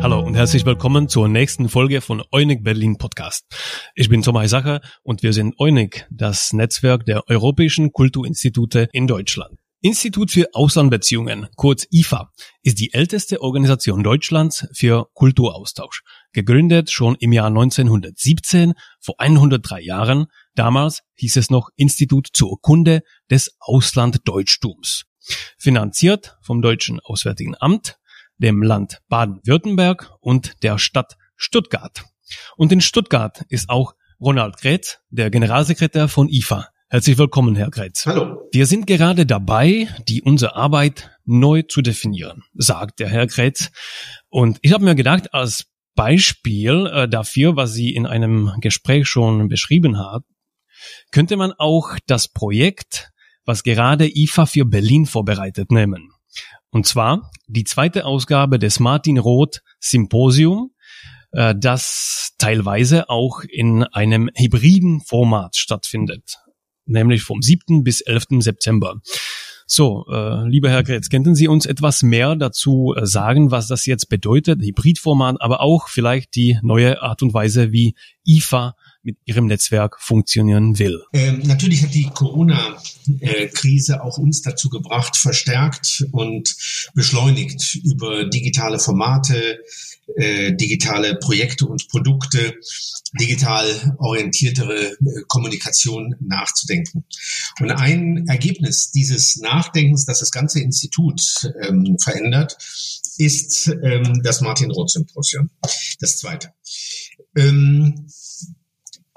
Hallo und herzlich willkommen zur nächsten Folge von Eunig Berlin Podcast. Ich bin Thomas Sacher und wir sind Eunig, das Netzwerk der Europäischen Kulturinstitute in Deutschland. Institut für Auslandbeziehungen, kurz IFA, ist die älteste Organisation Deutschlands für Kulturaustausch. Gegründet schon im Jahr 1917, vor 103 Jahren. Damals hieß es noch Institut zur Kunde des Auslanddeutchtums. Finanziert vom Deutschen Auswärtigen Amt, dem Land Baden-Württemberg und der Stadt Stuttgart. Und in Stuttgart ist auch Ronald Gretz, der Generalsekretär von IFA. Herzlich willkommen, Herr Gretz. Hallo. Wir sind gerade dabei, die unsere Arbeit neu zu definieren, sagt der Herr Gretz. Und ich habe mir gedacht, als Beispiel äh, dafür, was Sie in einem Gespräch schon beschrieben hat, könnte man auch das Projekt, was gerade IFA für Berlin vorbereitet, nehmen. Und zwar die zweite Ausgabe des Martin Roth Symposium, äh, das teilweise auch in einem hybriden Format stattfindet, nämlich vom 7. bis 11. September. So, äh, lieber Herr Gretz, könnten Sie uns etwas mehr dazu äh, sagen, was das jetzt bedeutet, Hybridformat, aber auch vielleicht die neue Art und Weise, wie IFA mit ihrem Netzwerk funktionieren will. Ähm, natürlich hat die Corona-Krise auch uns dazu gebracht, verstärkt und beschleunigt über digitale Formate, äh, digitale Projekte und Produkte, digital orientiertere äh, Kommunikation nachzudenken. Und ein Ergebnis dieses Nachdenkens, das das ganze Institut ähm, verändert, ist ähm, das Martin-Roth-Symposium. Das zweite. Ähm,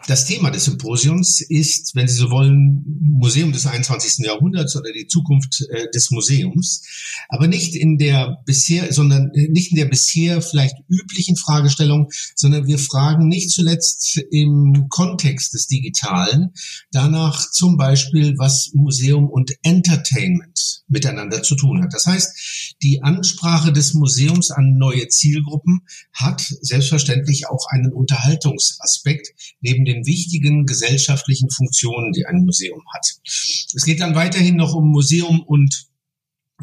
das Thema des Symposiums ist, wenn Sie so wollen, Museum des 21. Jahrhunderts oder die Zukunft äh, des Museums, aber nicht in der bisher, sondern äh, nicht in der bisher vielleicht üblichen Fragestellung, sondern wir fragen nicht zuletzt im Kontext des Digitalen danach zum Beispiel, was Museum und Entertainment miteinander zu tun hat. Das heißt, die Ansprache des Museums an neue Zielgruppen hat selbstverständlich auch einen Unterhaltungsaspekt neben den wichtigen gesellschaftlichen Funktionen, die ein Museum hat. Es geht dann weiterhin noch um Museum und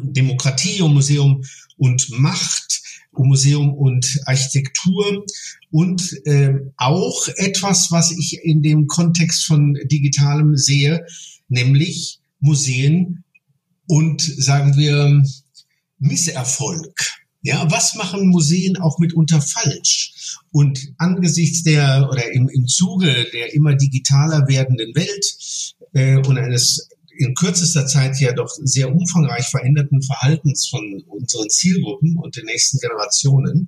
Demokratie, um Museum und Macht, um Museum und Architektur und äh, auch etwas, was ich in dem Kontext von Digitalem sehe, nämlich Museen und sagen wir Misserfolg. Ja, was machen Museen auch mitunter falsch? Und angesichts der oder im, im Zuge der immer digitaler werdenden Welt äh, und eines in kürzester Zeit ja doch sehr umfangreich veränderten Verhaltens von unseren Zielgruppen und den nächsten Generationen,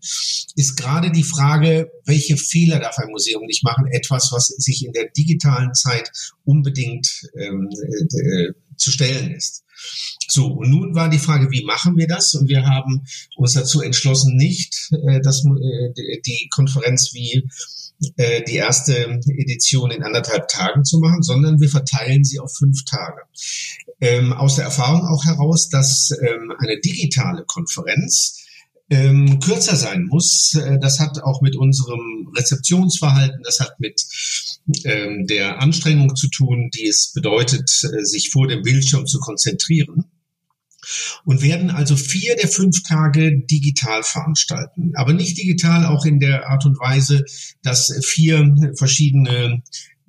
ist gerade die Frage, welche Fehler darf ein Museum nicht machen, etwas, was sich in der digitalen Zeit unbedingt ähm, äh, zu stellen ist. So, und nun war die Frage, wie machen wir das? Und wir haben uns dazu entschlossen, nicht äh, das, äh, die Konferenz wie äh, die erste Edition in anderthalb Tagen zu machen, sondern wir verteilen sie auf fünf Tage. Ähm, aus der Erfahrung auch heraus, dass ähm, eine digitale Konferenz ähm, kürzer sein muss. Äh, das hat auch mit unserem Rezeptionsverhalten, das hat mit ähm, der Anstrengung zu tun, die es bedeutet, äh, sich vor dem Bildschirm zu konzentrieren und werden also vier der fünf Tage digital veranstalten. Aber nicht digital auch in der Art und Weise, dass vier verschiedene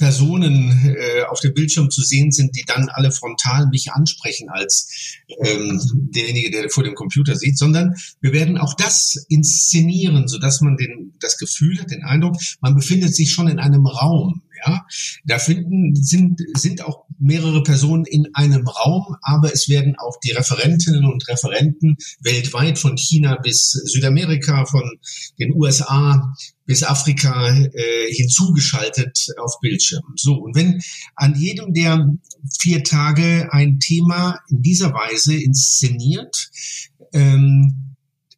Personen äh, auf dem Bildschirm zu sehen sind, die dann alle frontal mich ansprechen als ähm, derjenige, der vor dem Computer sieht, sondern wir werden auch das inszenieren, so dass man den, das Gefühl hat, den Eindruck, man befindet sich schon in einem Raum. Ja, da finden sind sind auch mehrere Personen in einem Raum, aber es werden auch die Referentinnen und Referenten weltweit von China bis Südamerika, von den USA bis Afrika äh, hinzugeschaltet auf Bildschirmen. So, und wenn an jedem der vier Tage ein Thema in dieser Weise inszeniert, ähm,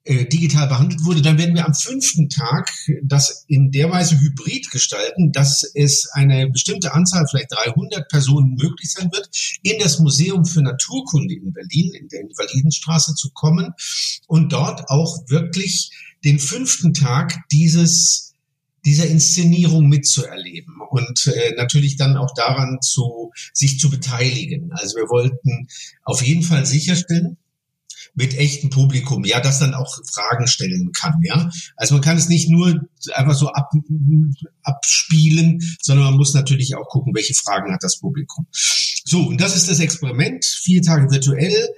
äh, digital behandelt wurde, dann werden wir am fünften Tag das in der Weise hybrid gestalten, dass es eine bestimmte Anzahl, vielleicht 300 Personen möglich sein wird, in das Museum für Naturkunde in Berlin, in der Invalidenstraße zu kommen und dort auch wirklich den fünften Tag dieses dieser Inszenierung mitzuerleben und äh, natürlich dann auch daran zu sich zu beteiligen. Also wir wollten auf jeden Fall sicherstellen, mit echtem Publikum, ja, das dann auch Fragen stellen kann, ja. Also man kann es nicht nur einfach so ab, abspielen, sondern man muss natürlich auch gucken, welche Fragen hat das Publikum. So, und das ist das Experiment, vier Tage virtuell,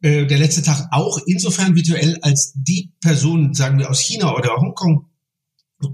äh, der letzte Tag auch insofern virtuell, als die Person, sagen wir aus China oder Hongkong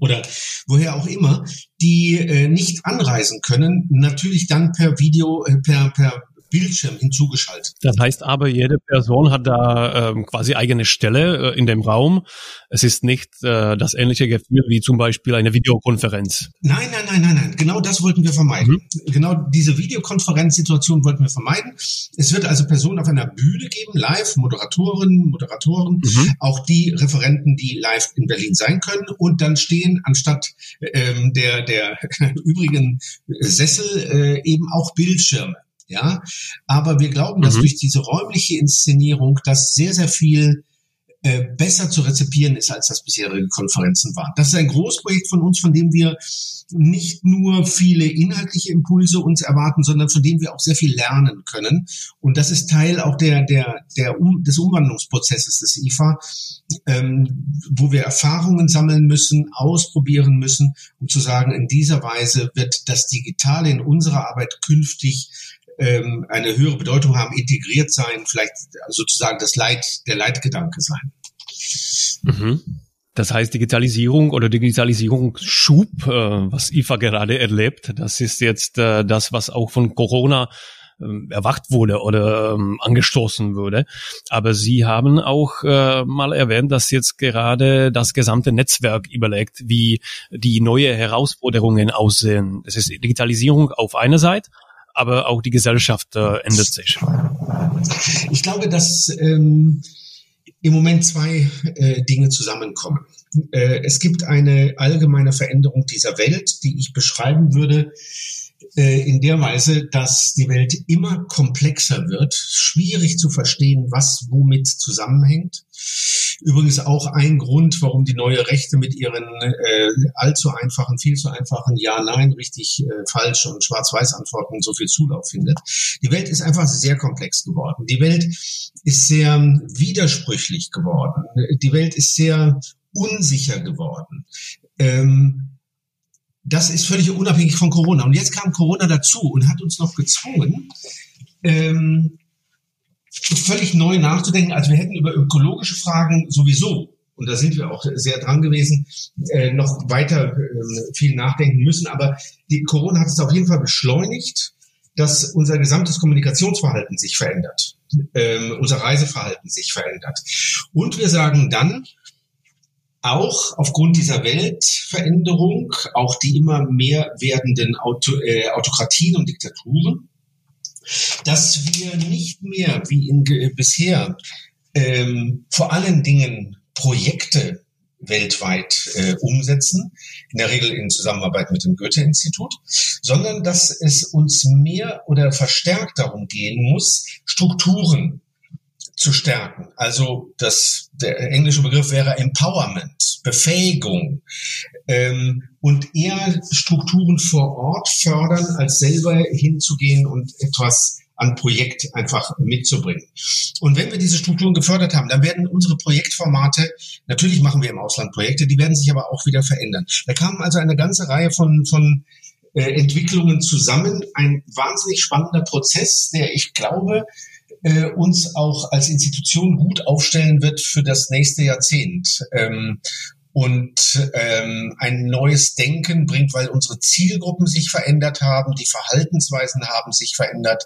oder woher auch immer, die äh, nicht anreisen können, natürlich dann per Video, äh, per, per Bildschirm hinzugeschaltet. Das heißt aber, jede Person hat da ähm, quasi eigene Stelle äh, in dem Raum. Es ist nicht äh, das ähnliche Gefühl wie zum Beispiel eine Videokonferenz. Nein, nein, nein, nein, nein. Genau das wollten wir vermeiden. Mhm. Genau diese Videokonferenzsituation wollten wir vermeiden. Es wird also Personen auf einer Bühne geben, live, Moderatoren, Moderatoren, mhm. auch die Referenten, die live in Berlin sein können. Und dann stehen anstatt ähm, der, der übrigen Sessel äh, eben auch Bildschirme ja. Aber wir glauben, dass mhm. durch diese räumliche Inszenierung das sehr, sehr viel äh, besser zu rezipieren ist, als das bisherige Konferenzen waren. Das ist ein Großprojekt von uns, von dem wir nicht nur viele inhaltliche Impulse uns erwarten, sondern von dem wir auch sehr viel lernen können. Und das ist Teil auch der, der, der um, des Umwandlungsprozesses des IFA, ähm, wo wir Erfahrungen sammeln müssen, ausprobieren müssen, um zu sagen, in dieser Weise wird das Digitale in unserer Arbeit künftig ähm, eine höhere Bedeutung haben, integriert sein, vielleicht sozusagen das Leit, der Leitgedanke sein. Mhm. Das heißt Digitalisierung oder Digitalisierungsschub, äh, was IFA gerade erlebt, das ist jetzt äh, das, was auch von Corona ähm, erwacht wurde oder ähm, angestoßen wurde. Aber Sie haben auch äh, mal erwähnt, dass jetzt gerade das gesamte Netzwerk überlegt, wie die neue Herausforderungen aussehen. Es ist Digitalisierung auf einer Seite aber auch die Gesellschaft äh, ändert sich. Ich glaube, dass ähm, im Moment zwei äh, Dinge zusammenkommen. Äh, es gibt eine allgemeine Veränderung dieser Welt, die ich beschreiben würde in der Weise, dass die Welt immer komplexer wird, schwierig zu verstehen, was womit zusammenhängt. Übrigens auch ein Grund, warum die neue Rechte mit ihren äh, allzu einfachen, viel zu einfachen Ja, Nein, richtig, äh, falsch und Schwarz-Weiß-Antworten so viel Zulauf findet. Die Welt ist einfach sehr komplex geworden. Die Welt ist sehr widersprüchlich geworden. Die Welt ist sehr unsicher geworden. Ähm, das ist völlig unabhängig von Corona. Und jetzt kam Corona dazu und hat uns noch gezwungen, ähm, völlig neu nachzudenken. Also wir hätten über ökologische Fragen sowieso, und da sind wir auch sehr dran gewesen, äh, noch weiter äh, viel nachdenken müssen. Aber die Corona hat es auf jeden Fall beschleunigt, dass unser gesamtes Kommunikationsverhalten sich verändert, ähm, unser Reiseverhalten sich verändert. Und wir sagen dann, auch aufgrund dieser Weltveränderung, auch die immer mehr werdenden Auto, äh, Autokratien und Diktaturen, dass wir nicht mehr wie in, bisher ähm, vor allen Dingen Projekte weltweit äh, umsetzen, in der Regel in Zusammenarbeit mit dem Goethe-Institut, sondern dass es uns mehr oder verstärkt darum gehen muss, Strukturen zu stärken. Also das, der englische Begriff wäre Empowerment, Befähigung ähm, und eher Strukturen vor Ort fördern, als selber hinzugehen und etwas an Projekt einfach mitzubringen. Und wenn wir diese Strukturen gefördert haben, dann werden unsere Projektformate, natürlich machen wir im Ausland Projekte, die werden sich aber auch wieder verändern. Da kamen also eine ganze Reihe von, von äh, Entwicklungen zusammen. Ein wahnsinnig spannender Prozess, der ich glaube, äh, uns auch als Institution gut aufstellen wird für das nächste Jahrzehnt. Ähm, und ähm, ein neues Denken bringt, weil unsere Zielgruppen sich verändert haben, die Verhaltensweisen haben sich verändert.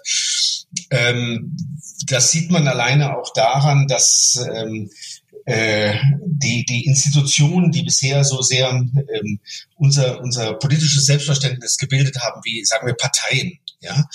Ähm, das sieht man alleine auch daran, dass ähm, äh, die, die Institutionen, die bisher so sehr ähm, unser, unser politisches Selbstverständnis gebildet haben, wie sagen wir Parteien, ja,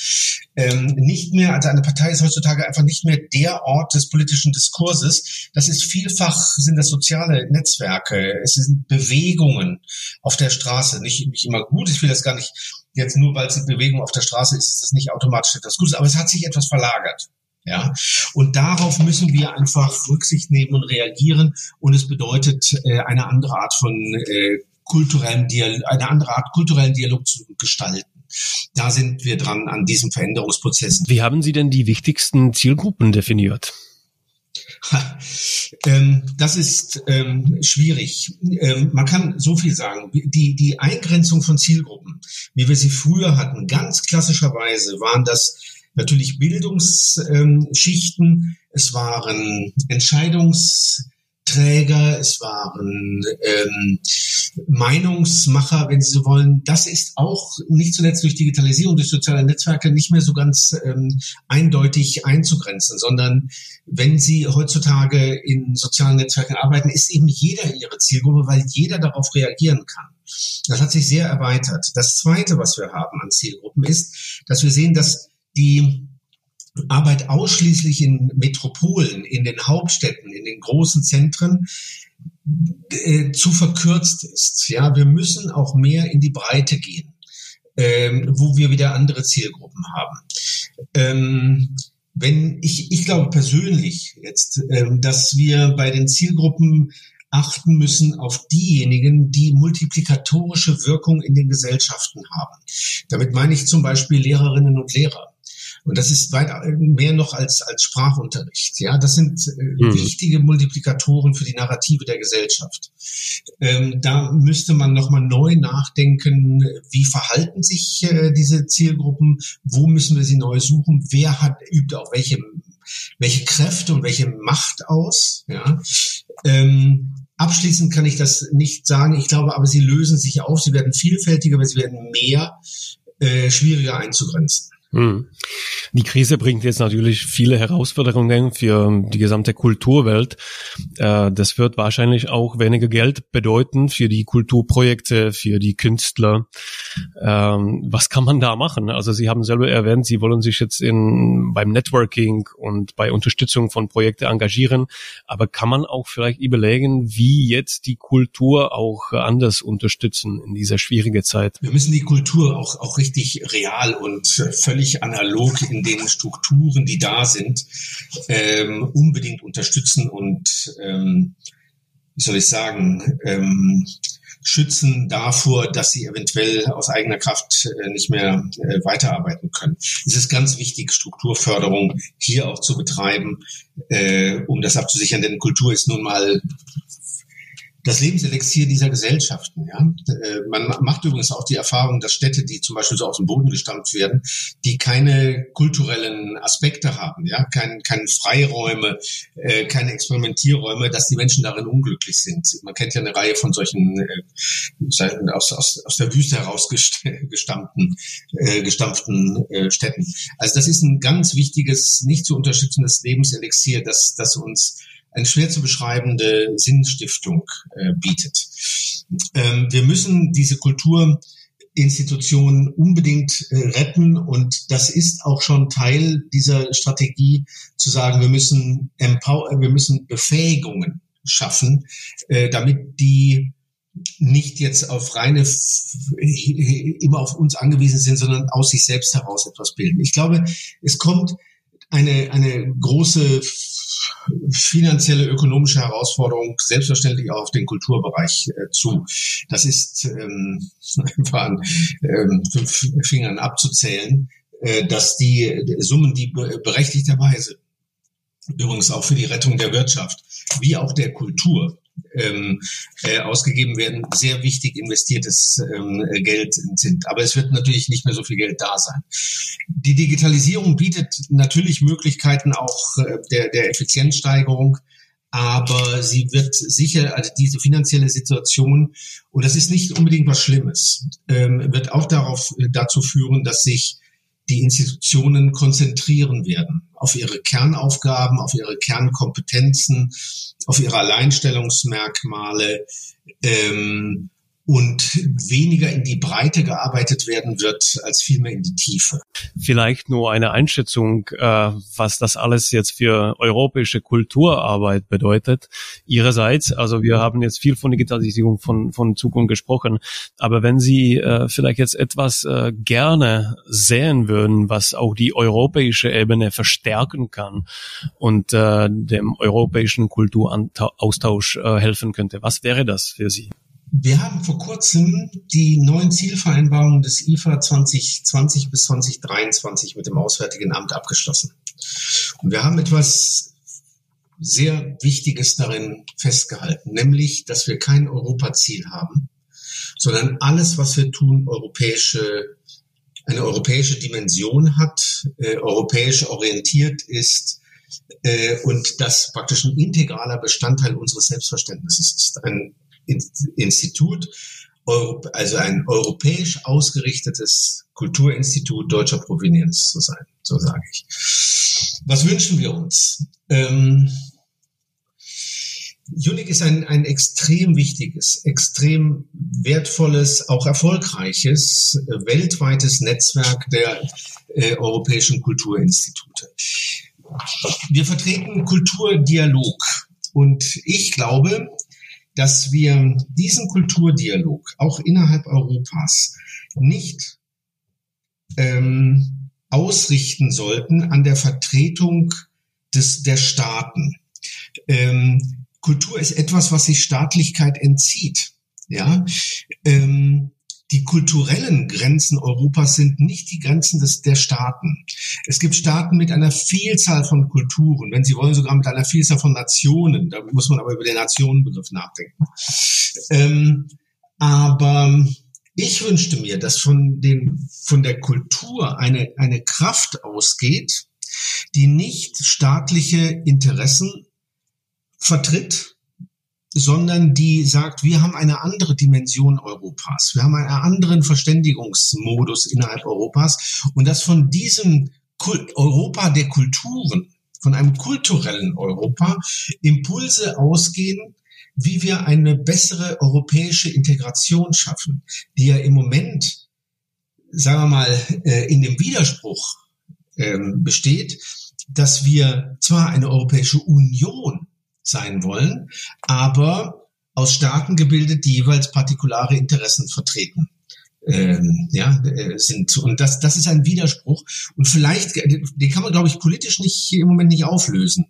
ähm, nicht mehr, also eine Partei ist heutzutage einfach nicht mehr der Ort des politischen Diskurses. Das ist vielfach, sind das soziale Netzwerke, es sind Bewegungen auf der Straße, nicht, nicht immer gut, ich will das gar nicht, jetzt nur weil es eine Bewegung auf der Straße ist, ist es nicht automatisch etwas Gutes, aber es hat sich etwas verlagert. Ja, und darauf müssen wir einfach Rücksicht nehmen und reagieren. Und es bedeutet äh, eine andere Art von äh, kulturellen Dialog, eine andere Art kulturellen Dialog zu gestalten. Da sind wir dran an diesem Veränderungsprozess. Wie haben Sie denn die wichtigsten Zielgruppen definiert? Ähm, das ist ähm, schwierig. Ähm, man kann so viel sagen. Die, die Eingrenzung von Zielgruppen, wie wir sie früher hatten, ganz klassischerweise waren das natürlich Bildungsschichten, es waren Entscheidungs Träger, es waren ähm, Meinungsmacher, wenn Sie so wollen. Das ist auch nicht zuletzt durch Digitalisierung, durch soziale Netzwerke nicht mehr so ganz ähm, eindeutig einzugrenzen, sondern wenn Sie heutzutage in sozialen Netzwerken arbeiten, ist eben jeder Ihre Zielgruppe, weil jeder darauf reagieren kann. Das hat sich sehr erweitert. Das Zweite, was wir haben an Zielgruppen, ist, dass wir sehen, dass die Arbeit ausschließlich in Metropolen, in den Hauptstädten, in den großen Zentren äh, zu verkürzt ist. Ja, wir müssen auch mehr in die Breite gehen, ähm, wo wir wieder andere Zielgruppen haben. Ähm, wenn ich, ich glaube persönlich jetzt, ähm, dass wir bei den Zielgruppen achten müssen auf diejenigen, die multiplikatorische Wirkung in den Gesellschaften haben. Damit meine ich zum Beispiel Lehrerinnen und Lehrer. Und das ist weit mehr noch als, als Sprachunterricht. Ja, das sind äh, mhm. wichtige Multiplikatoren für die Narrative der Gesellschaft. Ähm, da müsste man nochmal neu nachdenken, wie verhalten sich äh, diese Zielgruppen, wo müssen wir sie neu suchen, wer hat, übt auch welche, welche Kräfte und welche Macht aus. Ja. Ähm, Abschließend kann ich das nicht sagen. Ich glaube aber, sie lösen sich auf. Sie werden vielfältiger, aber sie werden mehr äh, schwieriger einzugrenzen. Hm. Die Krise bringt jetzt natürlich viele Herausforderungen für die gesamte Kulturwelt. Äh, das wird wahrscheinlich auch weniger Geld bedeuten für die Kulturprojekte, für die Künstler. Ähm, was kann man da machen? Also Sie haben selber erwähnt, Sie wollen sich jetzt in, beim Networking und bei Unterstützung von Projekten engagieren. Aber kann man auch vielleicht überlegen, wie jetzt die Kultur auch anders unterstützen in dieser schwierigen Zeit? Wir müssen die Kultur auch, auch richtig real und völlig völlig analog in den Strukturen, die da sind, ähm, unbedingt unterstützen und, ähm, wie soll ich sagen, ähm, schützen davor, dass sie eventuell aus eigener Kraft äh, nicht mehr äh, weiterarbeiten können. Es ist ganz wichtig, Strukturförderung hier auch zu betreiben, äh, um das abzusichern, denn Kultur ist nun mal das Lebenselixier dieser Gesellschaften. Ja? Äh, man macht übrigens auch die Erfahrung, dass Städte, die zum Beispiel so aus dem Boden gestampft werden, die keine kulturellen Aspekte haben, ja, keine, keine Freiräume, äh, keine Experimentierräume, dass die Menschen darin unglücklich sind. Man kennt ja eine Reihe von solchen äh, aus, aus, aus der Wüste heraus gestampften, äh, gestampften äh, Städten. Also das ist ein ganz wichtiges, nicht zu unterstützendes Lebenselixier, das, das uns eine schwer zu beschreibende Sinnstiftung äh, bietet. Ähm, wir müssen diese Kulturinstitutionen unbedingt äh, retten und das ist auch schon Teil dieser Strategie, zu sagen, wir müssen, Empower wir müssen Befähigungen schaffen, äh, damit die nicht jetzt auf reine immer auf uns angewiesen sind, sondern aus sich selbst heraus etwas bilden. Ich glaube, es kommt eine, eine große finanzielle, ökonomische Herausforderung selbstverständlich auch auf den Kulturbereich äh, zu. Das ist ähm, einfach an ähm, fünf Fingern abzuzählen, äh, dass die Summen, die berechtigterweise übrigens auch für die Rettung der Wirtschaft wie auch der Kultur ähm, äh, ausgegeben werden, sehr wichtig investiertes ähm, Geld sind. Aber es wird natürlich nicht mehr so viel Geld da sein. Die Digitalisierung bietet natürlich Möglichkeiten auch äh, der, der Effizienzsteigerung aber sie wird sicher, also diese finanzielle Situation, und das ist nicht unbedingt was Schlimmes, ähm, wird auch darauf, äh, dazu führen, dass sich die Institutionen konzentrieren werden auf ihre Kernaufgaben, auf ihre Kernkompetenzen, auf ihre Alleinstellungsmerkmale. Ähm, und weniger in die Breite gearbeitet werden wird, als vielmehr in die Tiefe. Vielleicht nur eine Einschätzung, äh, was das alles jetzt für europäische Kulturarbeit bedeutet. Ihrerseits, also wir haben jetzt viel von Digitalisierung von, von Zukunft gesprochen, aber wenn Sie äh, vielleicht jetzt etwas äh, gerne sehen würden, was auch die europäische Ebene verstärken kann und dem europäischen Kulturaustausch helfen könnte, was wäre das für Sie? Wir haben vor kurzem die neuen Zielvereinbarungen des IFA 2020 bis 2023 mit dem Auswärtigen Amt abgeschlossen. Und wir haben etwas sehr Wichtiges darin festgehalten, nämlich, dass wir kein Europaziel haben, sondern alles, was wir tun, europäische, eine europäische Dimension hat, äh, europäisch orientiert ist äh, und das praktisch ein integraler Bestandteil unseres Selbstverständnisses ist. Ein Institut, also ein europäisch ausgerichtetes Kulturinstitut deutscher Provenienz zu sein, so sage ich. Was wünschen wir uns? Ähm, Unic ist ein, ein extrem wichtiges, extrem wertvolles, auch erfolgreiches, weltweites Netzwerk der äh, europäischen Kulturinstitute. Wir vertreten Kulturdialog und ich glaube, dass wir diesen Kulturdialog auch innerhalb Europas nicht ähm, ausrichten sollten an der Vertretung des, der Staaten. Ähm, Kultur ist etwas, was sich Staatlichkeit entzieht. Ja, ähm, die kulturellen Grenzen Europas sind nicht die Grenzen des, der Staaten. Es gibt Staaten mit einer Vielzahl von Kulturen, wenn Sie wollen sogar mit einer Vielzahl von Nationen. Da muss man aber über den Nationenbegriff nachdenken. Ähm, aber ich wünschte mir, dass von, den, von der Kultur eine, eine Kraft ausgeht, die nicht staatliche Interessen vertritt, sondern die sagt, wir haben eine andere Dimension Europas. Wir haben einen anderen Verständigungsmodus innerhalb Europas und dass von diesem Kult, Europa der Kulturen, von einem kulturellen Europa Impulse ausgehen, wie wir eine bessere europäische Integration schaffen, die ja im Moment, sagen wir mal, äh, in dem Widerspruch ähm, besteht, dass wir zwar eine Europäische Union sein wollen, aber aus Staaten gebildet, die jeweils partikulare Interessen vertreten. Ähm, ja, äh, sind. Und das, das ist ein Widerspruch. Und vielleicht, den kann man, glaube ich, politisch nicht im Moment nicht auflösen.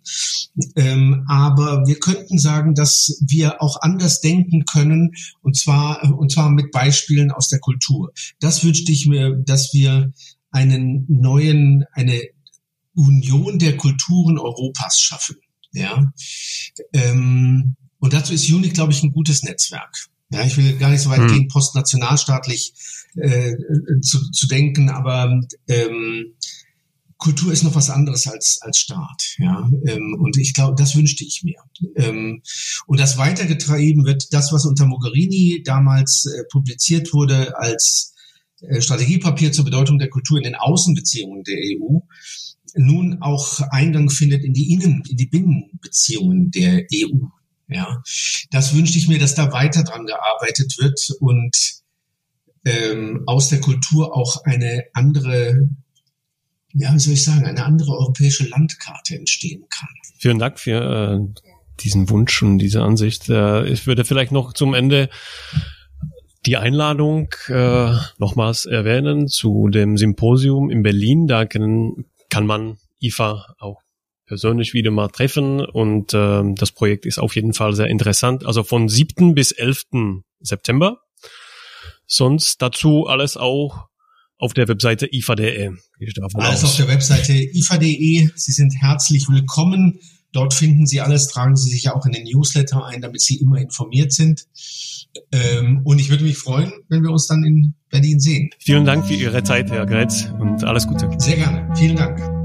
Ähm, aber wir könnten sagen, dass wir auch anders denken können, und zwar, und zwar mit Beispielen aus der Kultur. Das wünschte ich mir, dass wir einen neuen, eine Union der Kulturen Europas schaffen. Ja. Ähm, und dazu ist UNIC, glaube ich, ein gutes Netzwerk. Ja, ich will gar nicht so weit hm. gehen, postnationalstaatlich äh, zu, zu denken, aber ähm, Kultur ist noch was anderes als als Staat, ja. Ähm, und ich glaube, das wünschte ich mir. Ähm, und das weitergetrieben wird, das, was unter Mogherini damals äh, publiziert wurde als äh, Strategiepapier zur Bedeutung der Kultur in den Außenbeziehungen der EU, nun auch Eingang findet in die Innen, in die Binnenbeziehungen der EU. Ja, das wünschte ich mir, dass da weiter dran gearbeitet wird und ähm, aus der Kultur auch eine andere, ja, wie soll ich sagen, eine andere europäische Landkarte entstehen kann. Vielen Dank für äh, diesen Wunsch und diese Ansicht. Äh, ich würde vielleicht noch zum Ende die Einladung äh, nochmals erwähnen zu dem Symposium in Berlin. Da können kann man IFA auch persönlich wieder mal treffen und äh, das Projekt ist auf jeden Fall sehr interessant. Also von 7. bis 11. September. Sonst dazu alles auch auf der Webseite IFA.de. Alles auf der Webseite IFA.de. Sie sind herzlich willkommen. Dort finden Sie alles, tragen Sie sich auch in den Newsletter ein, damit Sie immer informiert sind. Ähm, und ich würde mich freuen, wenn wir uns dann in Berlin sehen. Vielen Dank für Ihre Zeit, Herr Gretz, und alles Gute. Sehr gerne. Vielen Dank.